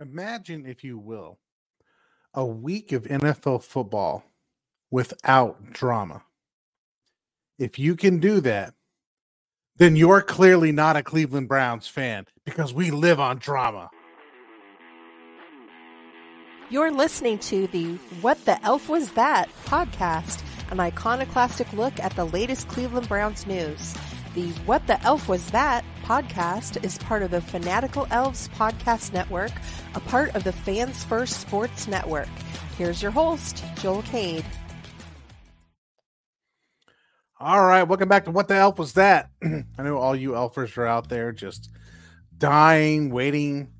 Imagine, if you will, a week of NFL football without drama. If you can do that, then you're clearly not a Cleveland Browns fan because we live on drama. You're listening to the What the Elf Was That podcast, an iconoclastic look at the latest Cleveland Browns news. The What the Elf Was That podcast is part of the Fanatical Elves podcast network, a part of the Fans First Sports Network. Here's your host, Joel Cade. All right, welcome back to What the Elf Was That? I know all you elfers are out there just dying, waiting,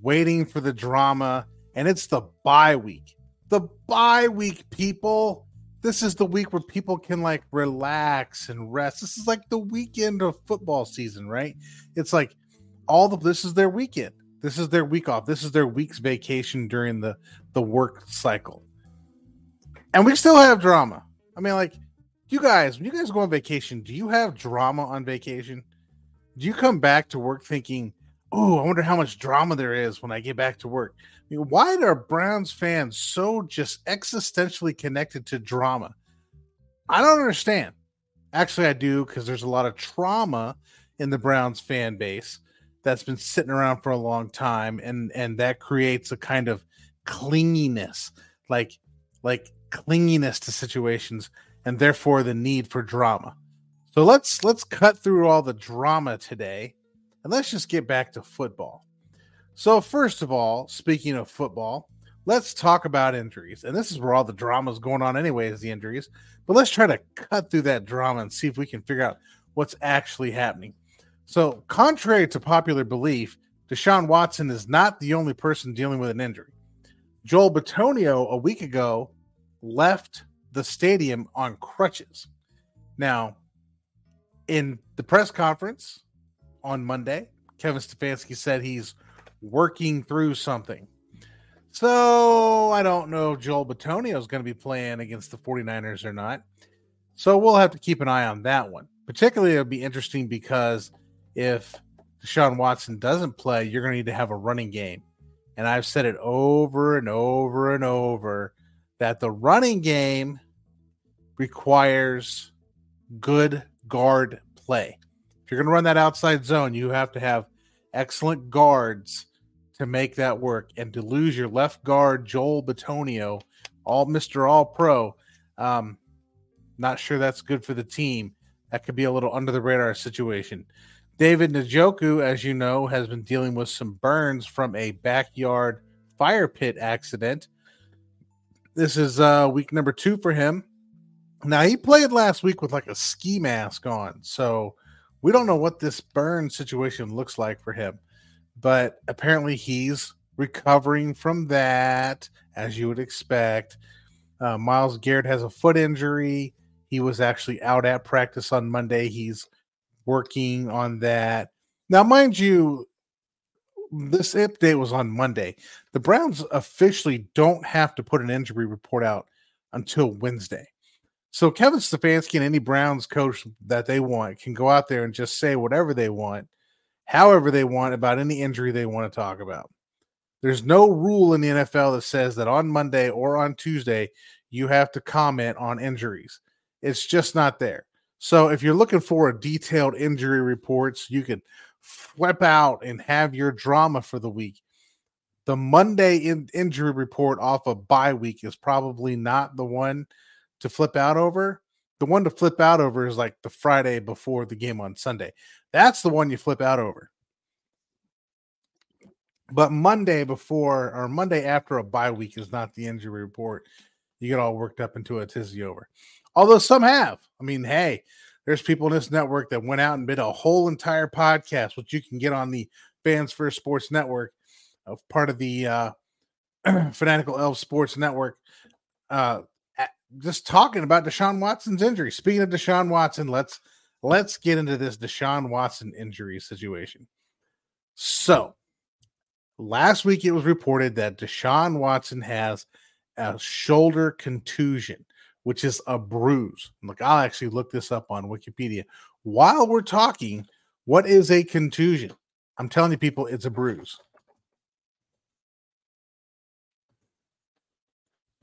waiting for the drama, and it's the bye week. The bye week, people this is the week where people can like relax and rest. This is like the weekend of football season, right? It's like all the this is their weekend. This is their week off. This is their week's vacation during the the work cycle. And we still have drama. I mean, like you guys, when you guys go on vacation, do you have drama on vacation? Do you come back to work thinking, "Oh, I wonder how much drama there is when I get back to work"? Why are Browns fans so just existentially connected to drama? I don't understand. Actually, I do because there's a lot of trauma in the Browns fan base that's been sitting around for a long time, and and that creates a kind of clinginess, like like clinginess to situations, and therefore the need for drama. So let's let's cut through all the drama today, and let's just get back to football. So, first of all, speaking of football, let's talk about injuries. And this is where all the drama is going on, anyway, is the injuries. But let's try to cut through that drama and see if we can figure out what's actually happening. So, contrary to popular belief, Deshaun Watson is not the only person dealing with an injury. Joel Bitonio, a week ago, left the stadium on crutches. Now, in the press conference on Monday, Kevin Stefanski said he's working through something. So I don't know if Joel Bitonio is going to be playing against the 49ers or not. So we'll have to keep an eye on that one. Particularly, it'll be interesting because if Deshaun Watson doesn't play, you're going to need to have a running game. And I've said it over and over and over that the running game requires good guard play. If you're going to run that outside zone, you have to have excellent guards to make that work and to lose your left guard Joel Bitonio, all Mr. All Pro. Um, not sure that's good for the team. That could be a little under the radar situation. David Njoku, as you know, has been dealing with some burns from a backyard fire pit accident. This is uh, week number two for him. Now he played last week with like a ski mask on, so we don't know what this burn situation looks like for him but apparently he's recovering from that, as you would expect. Uh, Myles Garrett has a foot injury. He was actually out at practice on Monday. He's working on that. Now, mind you, this update was on Monday. The Browns officially don't have to put an injury report out until Wednesday. So Kevin Stefanski and any Browns coach that they want can go out there and just say whatever they want however they want about any injury they want to talk about. There's no rule in the NFL that says that on Monday or on Tuesday you have to comment on injuries. It's just not there. So if you're looking for a detailed injury reports, you can flip out and have your drama for the week. the Monday in, injury report off of bye week is probably not the one to flip out over. The one to flip out over is like the Friday before the game on Sunday. That's the one you flip out over. But Monday before or Monday after a bye week is not the injury report. You get all worked up into a tizzy over. Although some have. I mean, hey, there's people in this network that went out and did a whole entire podcast, which you can get on the Fans First Sports Network, of part of the uh, Fanatical Elf Sports Network. Uh, just talking about Deshaun Watson's injury. Speaking of Deshaun Watson, let's let's get into this Deshaun Watson injury situation. So, last week it was reported that Deshaun Watson has a shoulder contusion, which is a bruise. Look, I'll actually look this up on Wikipedia. While we're talking, what is a contusion? I'm telling you, people, it's a bruise.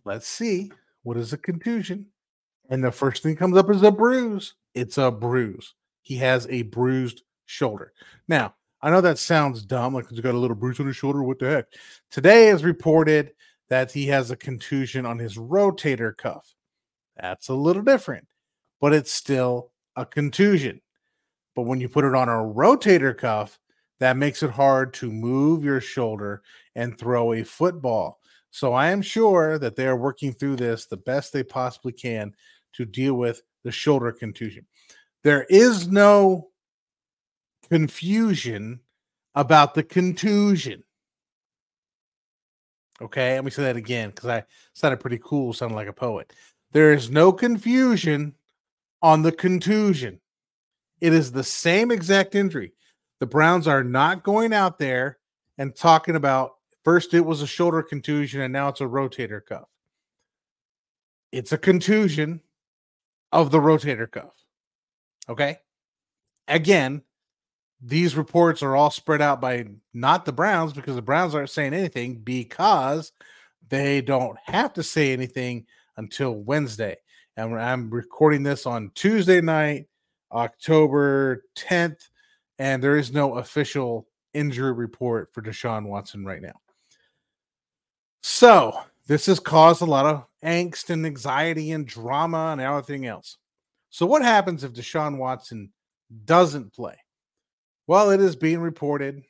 Let's see. What is a contusion? And the first thing comes up is a bruise. It's a bruise. He has a bruised shoulder. Now, I know that sounds dumb, like he's got a little bruise on his shoulder. What the heck? Today is reported that he has a contusion on his rotator cuff. That's a little different, but it's still a contusion. But when you put it on a rotator cuff, that makes it hard to move your shoulder and throw a football. So I am sure that they are working through this the best they possibly can to deal with the shoulder contusion. There is no confusion about the contusion. Okay, let me say that again because I sounded pretty cool, sounded like a poet. There is no confusion on the contusion. It is the same exact injury. The Browns are not going out there and talking about First, it was a shoulder contusion, and now it's a rotator cuff. It's a contusion of the rotator cuff. Okay. Again, these reports are all spread out by not the Browns because the Browns aren't saying anything because they don't have to say anything until Wednesday. And I'm recording this on Tuesday night, October 10th, and there is no official injury report for Deshaun Watson right now. So this has caused a lot of angst and anxiety and drama and everything else. So what happens if Deshaun Watson doesn't play? Well, it is being reported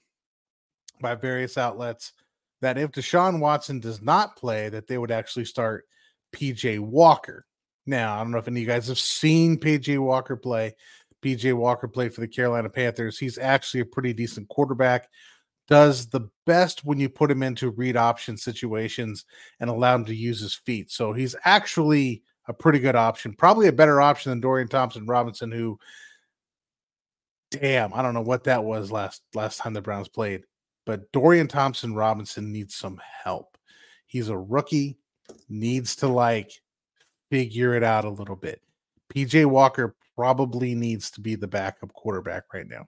by various outlets that if Deshaun Watson does not play, that they would actually start PJ Walker. Now, I don't know if any of you guys have seen PJ Walker play. PJ Walker played for the Carolina Panthers. He's actually a pretty decent quarterback does the best when you put him into read option situations and allow him to use his feet. So he's actually a pretty good option, probably a better option than Dorian Thompson Robinson, who, damn, I don't know what that was last last time the Browns played, but Dorian Thompson Robinson needs some help. He's a rookie, needs to like figure it out a little bit. PJ Walker probably needs to be the backup quarterback right now.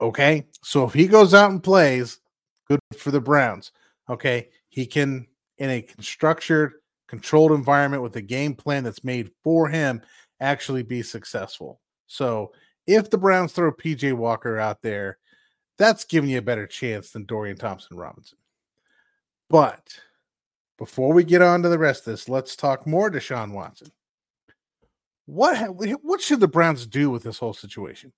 Okay. So if he goes out and plays, good for the Browns. Okay. He can, in a structured, controlled environment with a game plan that's made for him, actually be successful. So if the Browns throw PJ Walker out there, that's giving you a better chance than Dorian Thompson Robinson. But before we get on to the rest of this, let's talk more Deshaun Watson. What what should the Browns do with this whole situation?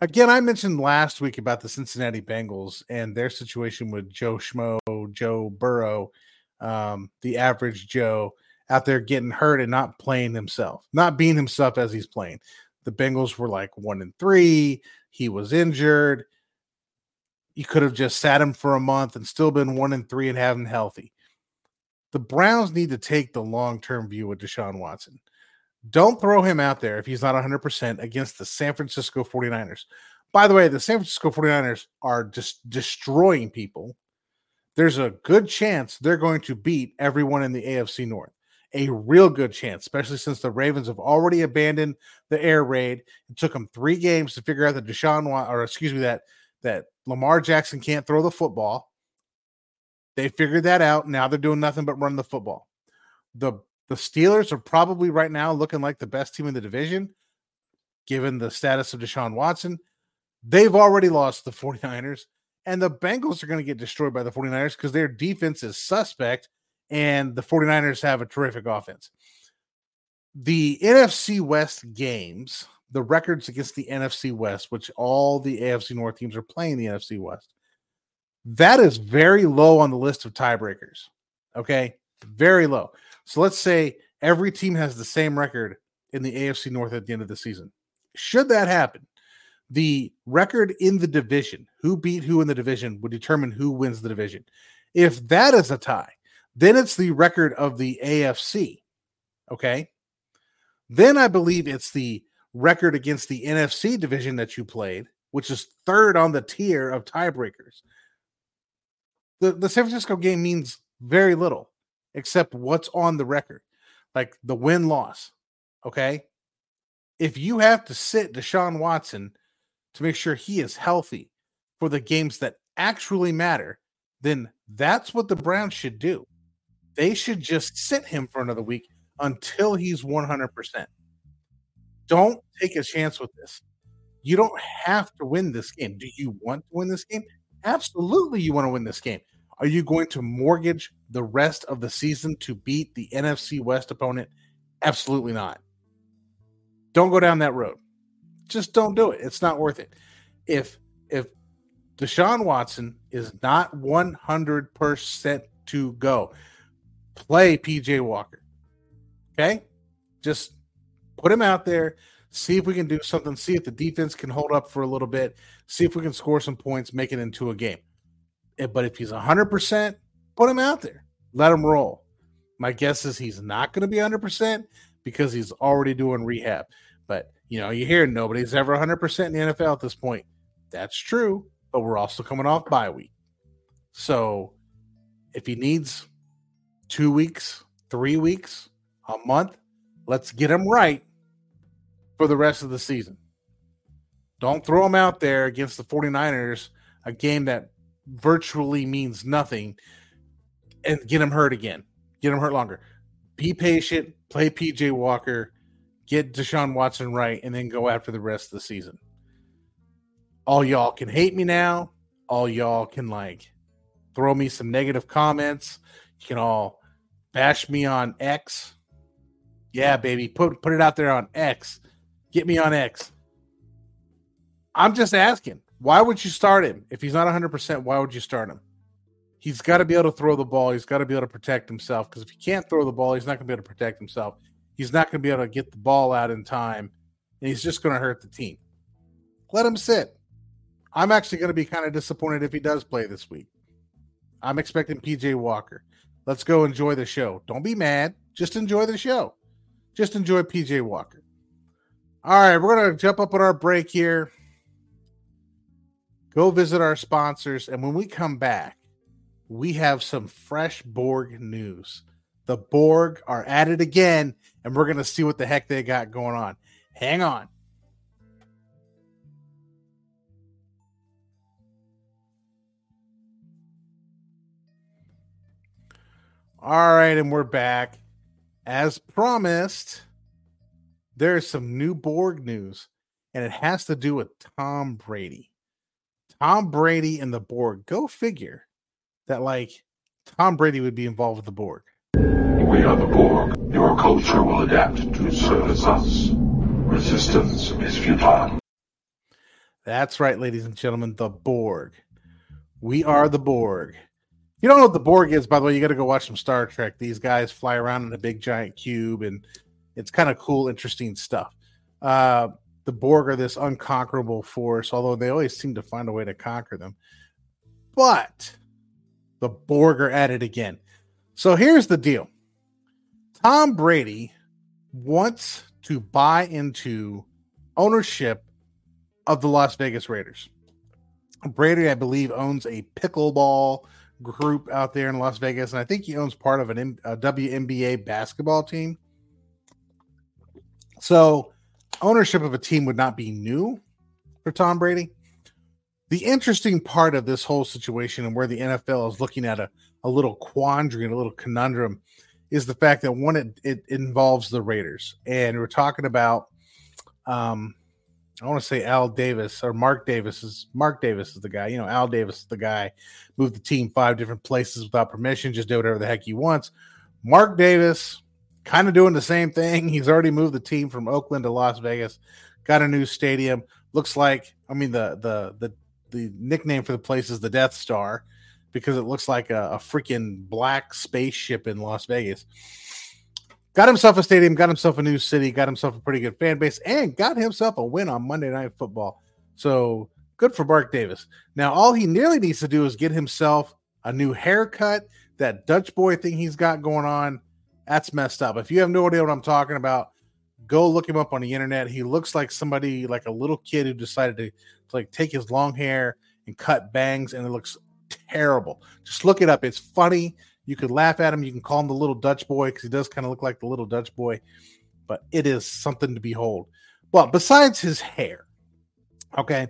Again, I mentioned last week about the Cincinnati Bengals and their situation with Joe Schmo, Joe Burrow, um, the average Joe out there getting hurt and not playing himself, not being himself as he's playing. The Bengals were like one and three. He was injured. You could have just sat him for a month and still been one and three and have him healthy. The Browns need to take the long term view with Deshaun Watson. Don't throw him out there if he's not 100% against the San Francisco 49ers. By the way, the San Francisco 49ers are just destroying people. There's a good chance they're going to beat everyone in the AFC North. A real good chance, especially since the Ravens have already abandoned the air raid. It took them three games to figure out that Deshaun, or excuse me, that that Lamar Jackson can't throw the football. They figured that out. Now they're doing nothing but run the football. The the Steelers are probably right now looking like the best team in the division, given the status of Deshaun Watson. They've already lost the 49ers, And the Bengals are going to get destroyed by the 49ers because their defense is suspect and the 49ers have a terrific offense. The NFC West games, the records against the NFC West, which all the AFC North teams are playing the NFC West, that is very low on the list of tiebreakers. Okay. Very low. So let's say every team has the same record in the AFC North at the end of the season. Should that happen, the record in the division, who beat who in the division, would determine who wins the division. If that is a tie, then it's the record of the AFC. Okay. Then I believe it's the record against the NFC division that you played, which is third on the tier of tiebreakers. The, the San Francisco game means very little except what's on the record, like the win loss. Okay. If you have to sit Deshaun Watson to make sure he is healthy for the games that actually matter, then that's what the Browns should do. They should just sit him for another week until he's 100%. Don't take a chance with this. You don't have to win this game. Do you want to win this game? Absolutely, you want to win this game. Are you going to mortgage the rest of the season to beat the NFC West opponent? Absolutely not. Don't go down that road. Just don't do it. It's not worth it. If if Deshaun Watson is not 100% to go, play PJ Walker. Okay? Just put him out there, see if we can do something, see if the defense can hold up for a little bit, see if we can score some points, make it into a game. Eh, but if he's 100%, put him out there. Let him roll. My guess is he's not going to be 100% because he's already doing rehab. But, you know, you hear nobody's ever 100% in the NFL at this point. That's true, but we're also coming off bye week. So if he needs two weeks, three weeks, a month, let's get him right for the rest of the season. Don't throw him out there against the 49ers, a game that virtually means nothing and get him hurt again. Get him hurt longer. Be patient, play PJ Walker, get Deshaun Watson right, and then go after the rest of the season. All y'all can hate me now. All y'all can like throw me some negative comments. You can all bash me on X. Yeah, baby. Put put it out there on X. Get me on X. I'm just asking. Why would you start him? If he's not 100%, why would you start him? He's got to be able to throw the ball. He's got to be able to protect himself because if he can't throw the ball, he's not going to be able to protect himself. He's not going to be able to get the ball out in time, and he's just going to hurt the team. Let him sit. I'm actually going to be kind of disappointed if he does play this week. I'm expecting PJ Walker. Let's go enjoy the show. Don't be mad. Just enjoy the show. Just enjoy PJ Walker. All right, we're going to jump up on our break here go visit our sponsors. And when we come back, we have some fresh Borg news. The Borg are at it again, and we're going to see what the heck they got going on. Hang on. All right, and we're back. As promised, there's some new Borg news, and it has to do with Tom Brady. Tom Brady and the Borg. Go figure that like Tom Brady would be involved with the Borg. We are the Borg. Your culture will adapt to service us. Resistance is futile. That's right, ladies and gentlemen, the Borg. We are the Borg. You don't know what the Borg is, by the way, you got to go watch some Star Trek. These guys fly around in a big giant cube, and it's kind of cool, interesting stuff. Uh, the Borg are this unconquerable force, although they always seem to find a way to conquer them. But the Borg are at it again. So here's the deal Tom Brady wants to buy into ownership of the Las Vegas Raiders. Brady, I believe, owns a pickleball group out there in Las Vegas, and I think he owns part of an WNBA basketball team. So ownership of a team would not be new for Tom Brady. The interesting part of this whole situation and where the NFL is looking at a, a little quandary and a little conundrum is the fact that one, it, it involves the Raiders. And we're talking about um, I want to say Al Davis or Mark Davis is Mark Davis is the guy. You know, Al Davis is the guy. Moved the team five different places without permission, just do whatever the heck he wants. Mark Davis, kind of doing the same thing. He's already moved the team from Oakland to Las Vegas, got a new stadium. Looks like, I mean, the the the the nickname for the place is the Death Star because it looks like a, a freaking black spaceship in Las Vegas got himself a stadium, got himself a new city, got himself a pretty good fan base, and got himself a win on Monday Night Football. So good for Mark Davis. Now, all he nearly needs to do is get himself a new haircut. That Dutch boy thing he's got going on, that's messed up. If you have no idea what I'm talking about, go look him up on the internet. He looks like somebody, like a little kid who decided to, to like take his long hair and cut bangs, and it looks terrible. Just look it up. It's funny. You could laugh at him. You can call him the little Dutch boy because he does kind of look like the little Dutch boy, but it is something to behold. But besides his hair, okay,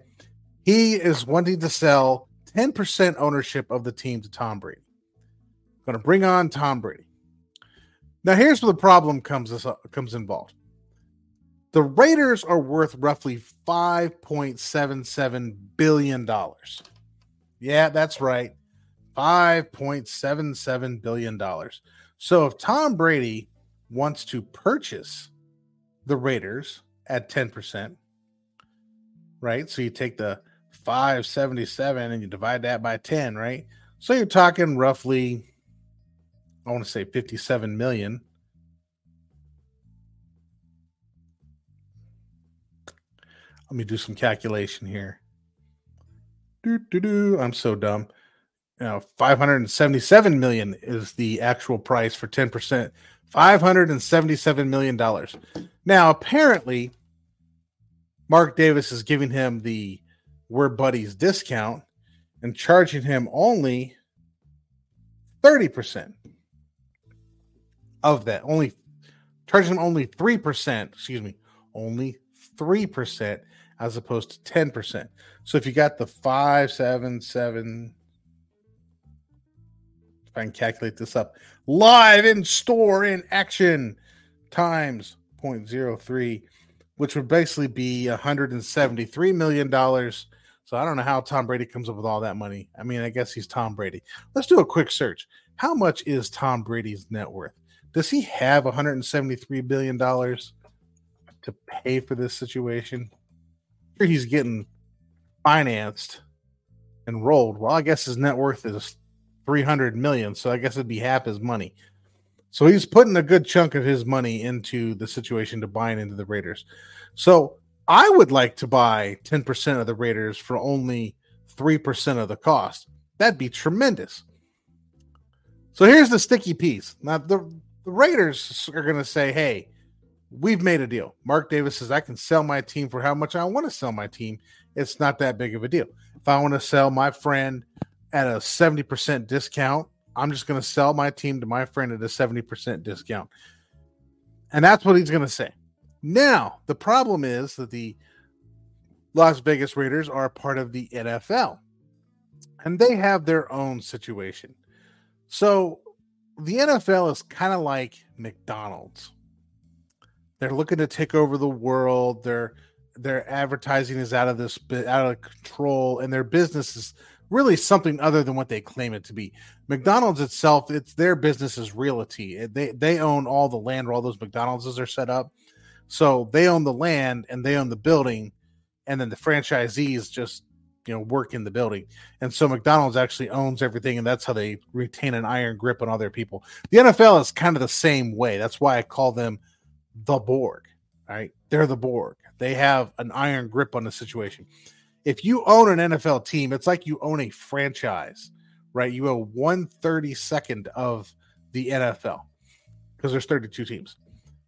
he is wanting to sell 10% ownership of the team to Tom Brady. Going to bring on Tom Brady. Now, here's where the problem comes uh, comes involved. The Raiders are worth roughly 5.77 billion dollars. Yeah, that's right. $5.77 billion. So if Tom Brady wants to purchase the Raiders at 10%, right? So you take the 577 and you divide that by 10, right? So you're talking roughly, I want to say 57 million. Let me do some calculation here. I'm so dumb. Know 577 million is the actual price for 10% 577 million dollars. Now apparently mark davis is giving him the we're buddies discount and charging him only 30% of that only charging him only 3% excuse me only 3% as opposed to 10% so if you got the 577 I can calculate this up, live in store in action times 0.03, which would basically be $173 million. So I don't know how Tom Brady comes up with all that money. I mean, I guess he's Tom Brady. Let's do a quick search. How much is Tom Brady's net worth? Does he have $173 billion to pay for this situation? Sure, he's getting financed and rolled. Well, I guess his net worth is 300 million. So I guess it'd be half his money. So he's putting a good chunk of his money into the situation to buying into the Raiders. So I would like to buy 10% of the Raiders for only 3% of the cost. That'd be tremendous. So here's the sticky piece. Now, the, the Raiders are going to say, hey, we've made a deal. Mark Davis says, I can sell my team for how much I want to sell my team. It's not that big of a deal. If I want to sell my friend at a 70% discount. I'm just going to sell my team to my friend at a 70% discount. And that's what he's going to say. Now, the problem is that the Las Vegas Raiders are part of the NFL and they have their own situation. So the NFL is kind of like McDonald's. They're looking to take over the world. Their their advertising is out of this out of control and their business is really something other than what they claim it to be. McDonald's itself, it's their business is realty. Eh, they they own all the land where all those McDonald's are set up. So they own the land and they own the building, and then the franchisees just you know work in the building. And so McDonald's actually owns everything, and that's how they retain an iron grip on other people. The NFL is kind of the same way. That's why I call them the Borg. Right? They're the Borg. They have an iron grip on the situation if you own an NFL team, it's like you own a franchise, right? You own one thirty second of the NFL because there's 32 teams.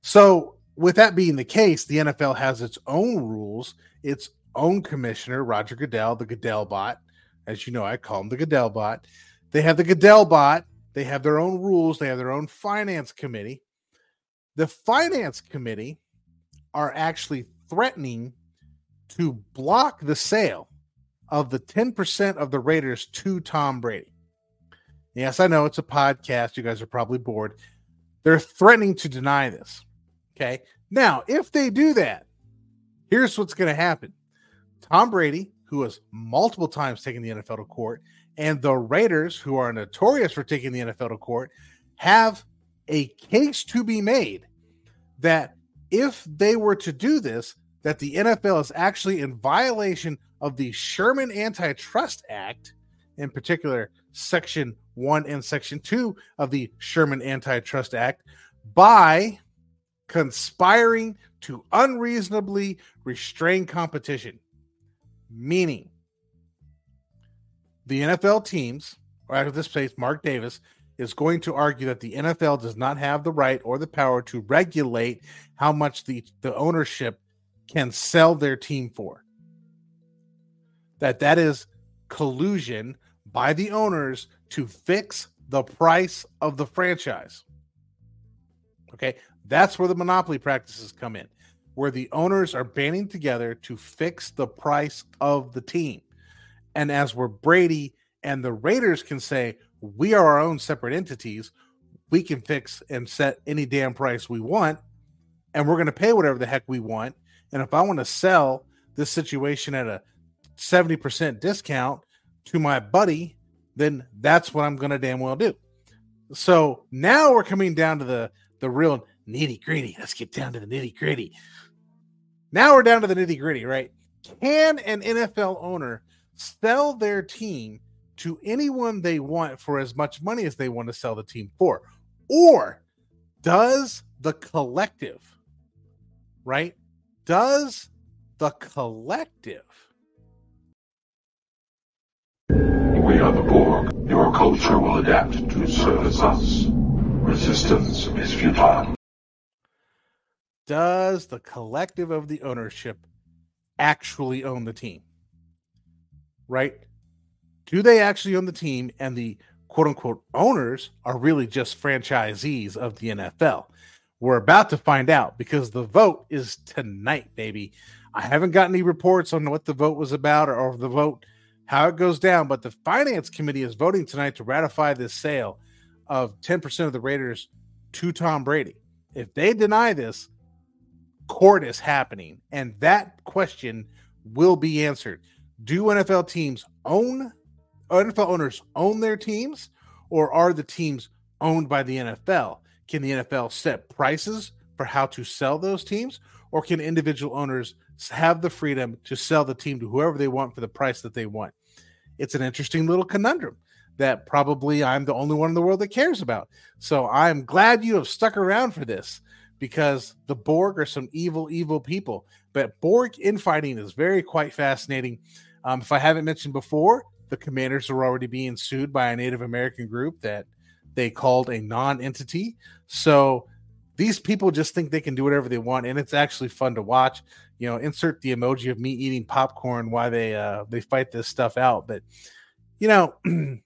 So, with that being the case, the NFL has its own rules, its own commissioner, Roger Goodell, the Goodell bot. As you know, I call him the Goodell bot. They have the Goodell bot. They have their own rules. They have their own finance committee. The finance committee are actually threatening to block the sale of the 10% of the Raiders to Tom Brady. Yes, I know it's a podcast. You guys are probably bored. They're threatening to deny this. Okay. Now, if they do that, Here's what's going to happen Tom Brady, who has multiple times taken the NFL to court, and the Raiders, who are notorious for taking the NFL to court, have a case to be made that if they were to do this, that the NFL is actually in violation of the Sherman Antitrust Act, in particular, Section 1 and Section 2 of the Sherman Antitrust Act, by conspiring to unreasonably restrain competition. Meaning, the NFL teams, or of this case, Mark Davis, is going to argue that the NFL does not have the right or the power to regulate how much the, the ownership can sell their team for. That that is collusion by the owners to fix the price of the franchise. Okay, that's where the monopoly practices come in, where the owners are banding together to fix the price of the team. And as where Brady and the Raiders can say, we are our own separate entities, we can fix and set any damn price we want, and we're going to pay whatever the heck we want. And if I want to sell this situation at a 70% discount to my buddy, then that's what I'm going to damn well do. So now we're coming down to the the real nitty gritty. Let's get down to the nitty gritty. Now we're down to the nitty gritty, right? Can an NFL owner sell their team to anyone they want for as much money as they want to sell the team for? Or does the collective, right? Does the collective We are the Borg. Your culture will adapt to service us. Resistance is futile. Does the collective of the ownership actually own the team? Right? Do they actually own the team and the quote unquote owners are really just franchisees of the NFL? We're about to find out because the vote is tonight, baby. I haven't got any reports on what the vote was about or, or the vote, how it goes down, but the finance committee is voting tonight to ratify this sale of 10% of the Raiders to Tom Brady. If they deny this, court is happening, and that question will be answered. Do NFL teams own NFL owners own their teams, or are the teams owned by the NFL? Can the NFL set prices for how to sell those teams, or can individual owners have the freedom to sell the team to whoever they want for the price that they want? It's an interesting little conundrum that probably I'm the only one in the world that cares about. So I'm glad you have stuck around for this because the Borg are some evil, evil people. But Borg infighting is very quite fascinating. Um, if I haven't mentioned before, the commanders are already being sued by a Native American group that they called a non-entity. So these people just think they can do whatever they want, and it's actually fun to watch. You know, insert the emoji of me eating popcorn while they uh, they fight this stuff out. But you know,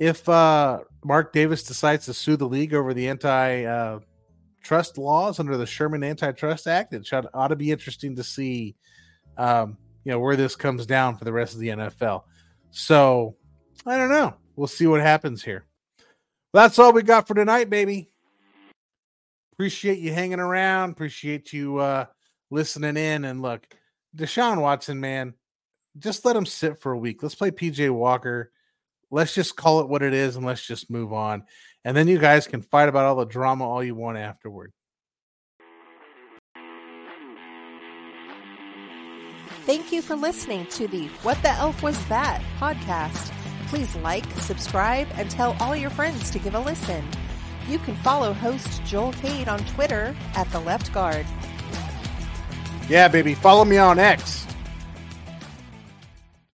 if uh, Mark Davis decides to sue the league over the anti uh, trust laws under the Sherman Antitrust Act, it should, ought to be interesting to see, um, you know, where this comes down for the rest of the NFL. So I don't know. We'll see what happens here. That's all we got for tonight, baby. Appreciate you hanging around. Appreciate you uh, listening in. And look, Deshaun Watson, man, just let him sit for a week. Let's play PJ Walker. Let's just call it what it is and let's just move on. And then you guys can fight about all the drama all you want afterward. Thank you for listening to the What the Elf Was That podcast. Please like, subscribe, and tell all your friends to give a listen. You can follow host Joel Cade on Twitter at The Left Guard. Yeah, baby. Follow me on X